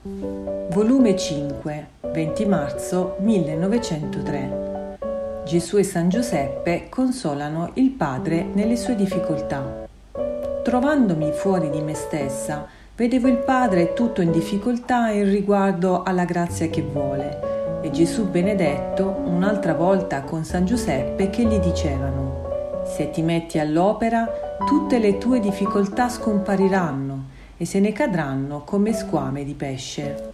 Volume 5, 20 marzo 1903. Gesù e San Giuseppe consolano il Padre nelle sue difficoltà. Trovandomi fuori di me stessa, vedevo il Padre tutto in difficoltà in riguardo alla grazia che vuole e Gesù benedetto un'altra volta con San Giuseppe che gli dicevano, se ti metti all'opera, tutte le tue difficoltà scompariranno e se ne cadranno come squame di pesce.